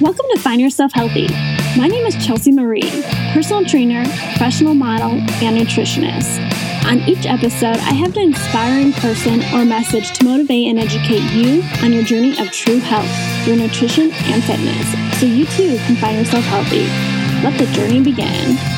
Welcome to Find Yourself Healthy. My name is Chelsea Marie, personal trainer, professional model, and nutritionist. On each episode, I have an inspiring person or message to motivate and educate you on your journey of true health through nutrition and fitness so you too can find yourself healthy. Let the journey begin.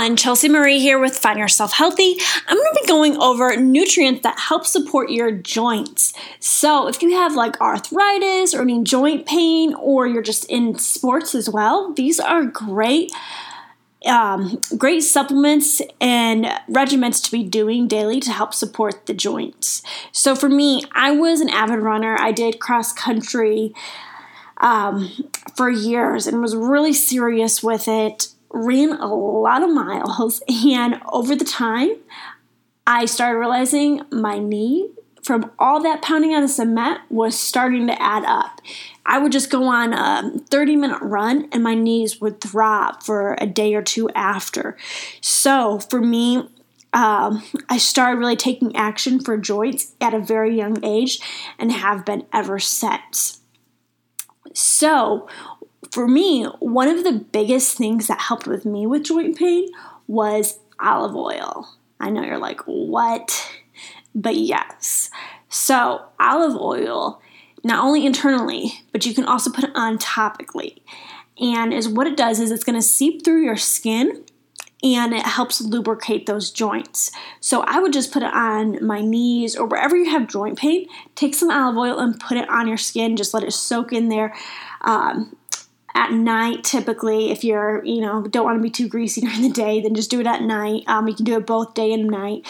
Everyone, Chelsea Marie here with Find Yourself Healthy. I'm going to be going over nutrients that help support your joints. So, if you have like arthritis or any joint pain, or you're just in sports as well, these are great. Um, great supplements and regimens to be doing daily to help support the joints. So, for me, I was an avid runner. I did cross country um, for years and was really serious with it ran a lot of miles, and over the time, I started realizing my knee from all that pounding on the cement was starting to add up. I would just go on a 30 minute run and my knees would throb for a day or two after. So for me, um, I started really taking action for joints at a very young age and have been ever since. So, for me, one of the biggest things that helped with me with joint pain was olive oil. I know you're like, what? But yes. So, olive oil, not only internally, but you can also put it on topically. And is what it does is it's going to seep through your skin and it helps lubricate those joints. So I would just put it on my knees or wherever you have joint pain. Take some olive oil and put it on your skin. Just let it soak in there. Um, at night typically if you're you know don't want to be too greasy during the day then just do it at night. Um, you can do it both day and night.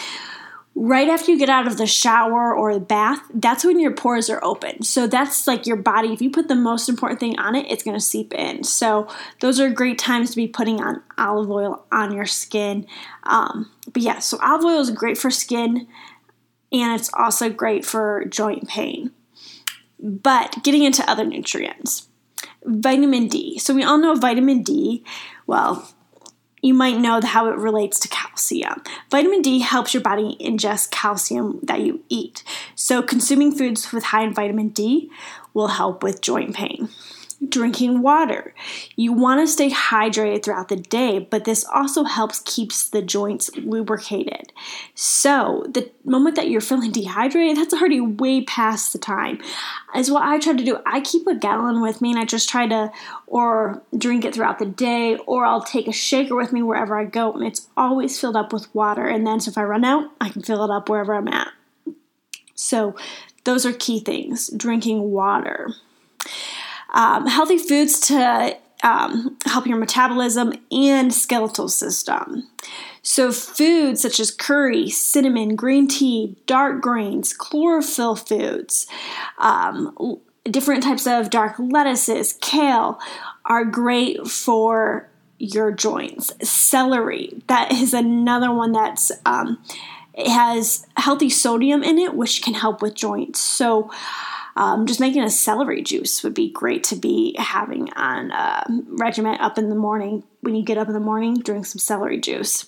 Right after you get out of the shower or the bath that's when your pores are open. So that's like your body if you put the most important thing on it it's going to seep in. So those are great times to be putting on olive oil on your skin. Um, but yeah so olive oil is great for skin and it's also great for joint pain. But getting into other nutrients Vitamin D. So we all know vitamin D, well, you might know how it relates to calcium. Vitamin D helps your body ingest calcium that you eat. So consuming foods with high in vitamin D will help with joint pain drinking water. You want to stay hydrated throughout the day, but this also helps keeps the joints lubricated. So, the moment that you're feeling dehydrated, that's already way past the time. Is what I try to do. I keep a gallon with me and I just try to or drink it throughout the day or I'll take a shaker with me wherever I go and it's always filled up with water and then so if I run out, I can fill it up wherever I'm at. So, those are key things. Drinking water um, healthy foods to um, help your metabolism and skeletal system. So, foods such as curry, cinnamon, green tea, dark greens, chlorophyll foods, um, different types of dark lettuces, kale are great for your joints. Celery, that is another one that's um, it has healthy sodium in it, which can help with joints. So, um, just making a celery juice would be great to be having on a regiment up in the morning. When you get up in the morning, drink some celery juice.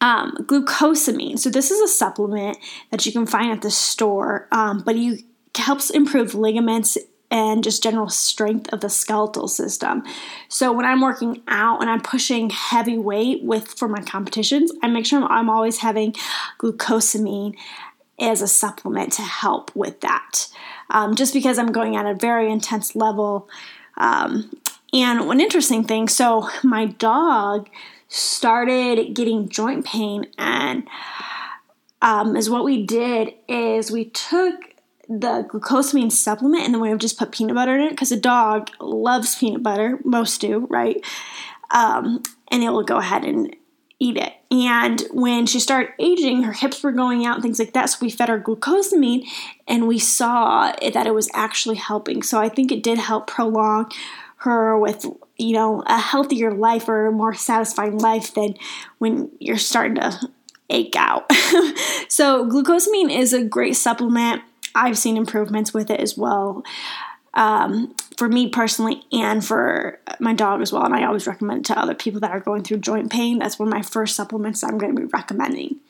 Um, glucosamine. So this is a supplement that you can find at the store, um, but you helps improve ligaments and just general strength of the skeletal system. So when I'm working out and I'm pushing heavy weight with for my competitions, I make sure I'm always having glucosamine as a supplement to help with that. Um, just because I'm going at a very intense level. Um, and one interesting thing so, my dog started getting joint pain, and um, is what we did is we took the glucosamine supplement and then we have just put peanut butter in it because a dog loves peanut butter most do right um, and it will go ahead and eat it. And when she started aging, her hips were going out and things like that. So we fed her glucosamine and we saw that it was actually helping. So I think it did help prolong her with, you know, a healthier life or a more satisfying life than when you're starting to ache out. so glucosamine is a great supplement. I've seen improvements with it as well. Um, for me personally and for my dog as well. And I always recommend to other people that are going through joint pain. That's one of my first supplements I'm going to be recommending.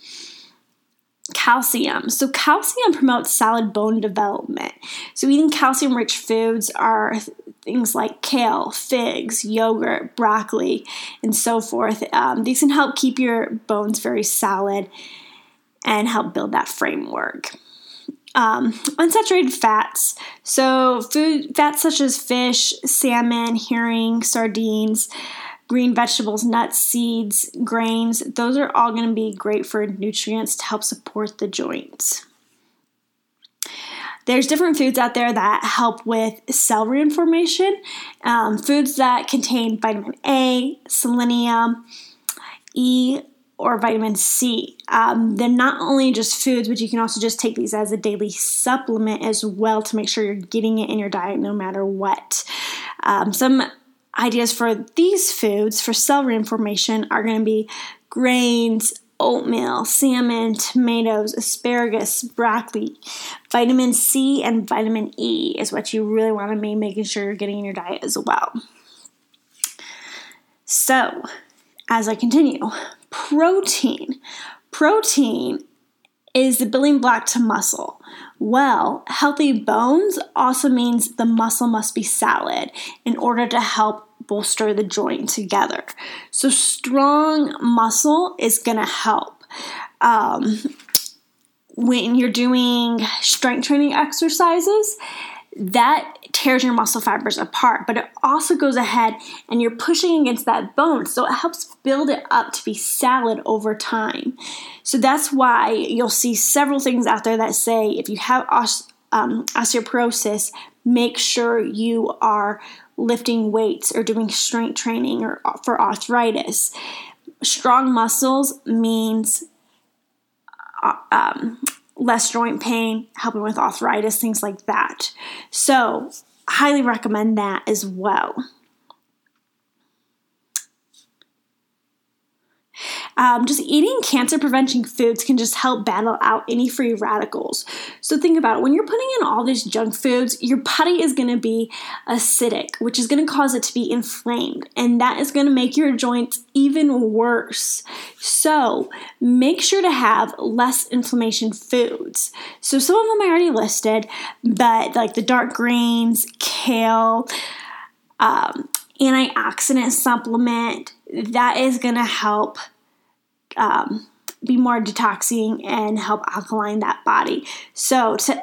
Calcium. So, calcium promotes solid bone development. So, eating calcium rich foods are things like kale, figs, yogurt, broccoli, and so forth. Um, these can help keep your bones very solid and help build that framework. Um, unsaturated fats. So, food fats such as fish, salmon, herring, sardines, green vegetables, nuts, seeds, grains, those are all going to be great for nutrients to help support the joints. There's different foods out there that help with cell reformation. Um, foods that contain vitamin A, selenium, E, or vitamin C. Um, they're not only just foods, but you can also just take these as a daily supplement as well to make sure you're getting it in your diet no matter what. Um, some ideas for these foods for cell reformation are going to be grains, oatmeal, salmon, tomatoes, asparagus, broccoli. Vitamin C and vitamin E is what you really want to be making sure you're getting in your diet as well. So, as I continue, protein. Protein is the building block to muscle. Well, healthy bones also means the muscle must be solid in order to help bolster the joint together. So, strong muscle is going to help. Um, when you're doing strength training exercises, that tears your muscle fibers apart, but it also goes ahead and you're pushing against that bone. So it helps build it up to be solid over time. So that's why you'll see several things out there that say if you have um, osteoporosis, make sure you are lifting weights or doing strength training or for arthritis. Strong muscles means uh, um, less joint pain, helping with arthritis, things like that. So, highly recommend that as well. Um, just eating cancer preventing foods can just help battle out any free radicals. So think about it when you're putting in all these junk foods, your body is going to be acidic, which is going to cause it to be inflamed, and that is going to make your joints even worse. So make sure to have less inflammation foods. So some of them I already listed, but like the dark greens, kale, um, antioxidant supplement, that is going to help um, be more detoxing and help alkaline that body. So, to,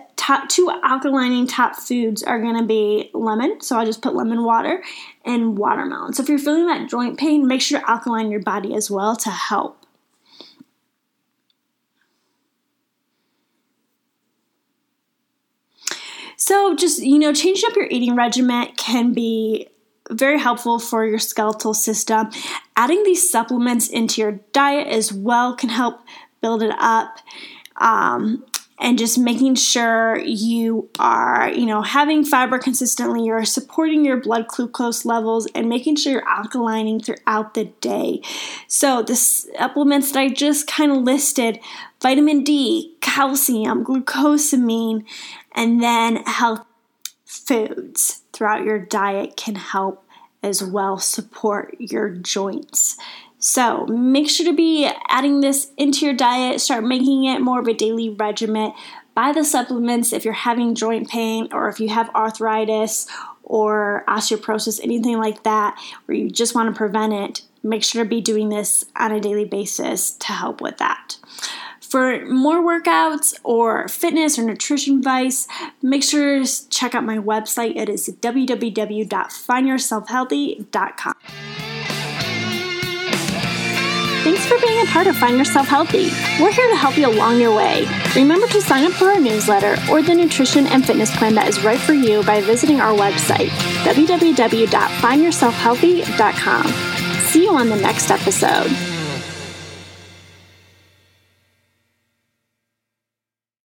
two alkalining top foods are going to be lemon. So, I'll just put lemon water and watermelon. So, if you're feeling that joint pain, make sure to alkaline your body as well to help. So, just you know, changing up your eating regimen can be very helpful for your skeletal system. Adding these supplements into your diet as well can help build it up. Um, and just making sure you are, you know, having fiber consistently, you're supporting your blood glucose levels and making sure you're alkalining throughout the day. So, the supplements that I just kind of listed vitamin D, calcium, glucosamine, and then health foods throughout your diet can help as well support your joints. So make sure to be adding this into your diet, start making it more of a daily regimen. Buy the supplements if you're having joint pain or if you have arthritis or osteoporosis, anything like that, where you just want to prevent it. Make sure to be doing this on a daily basis to help with that. For more workouts or fitness or nutrition advice, make sure to check out my website. It is www.findyourselfhealthy.com. Thanks for being a part of Find Yourself Healthy. We're here to help you along your way. Remember to sign up for our newsletter or the nutrition and fitness plan that is right for you by visiting our website, www.findyourselfhealthy.com. See you on the next episode.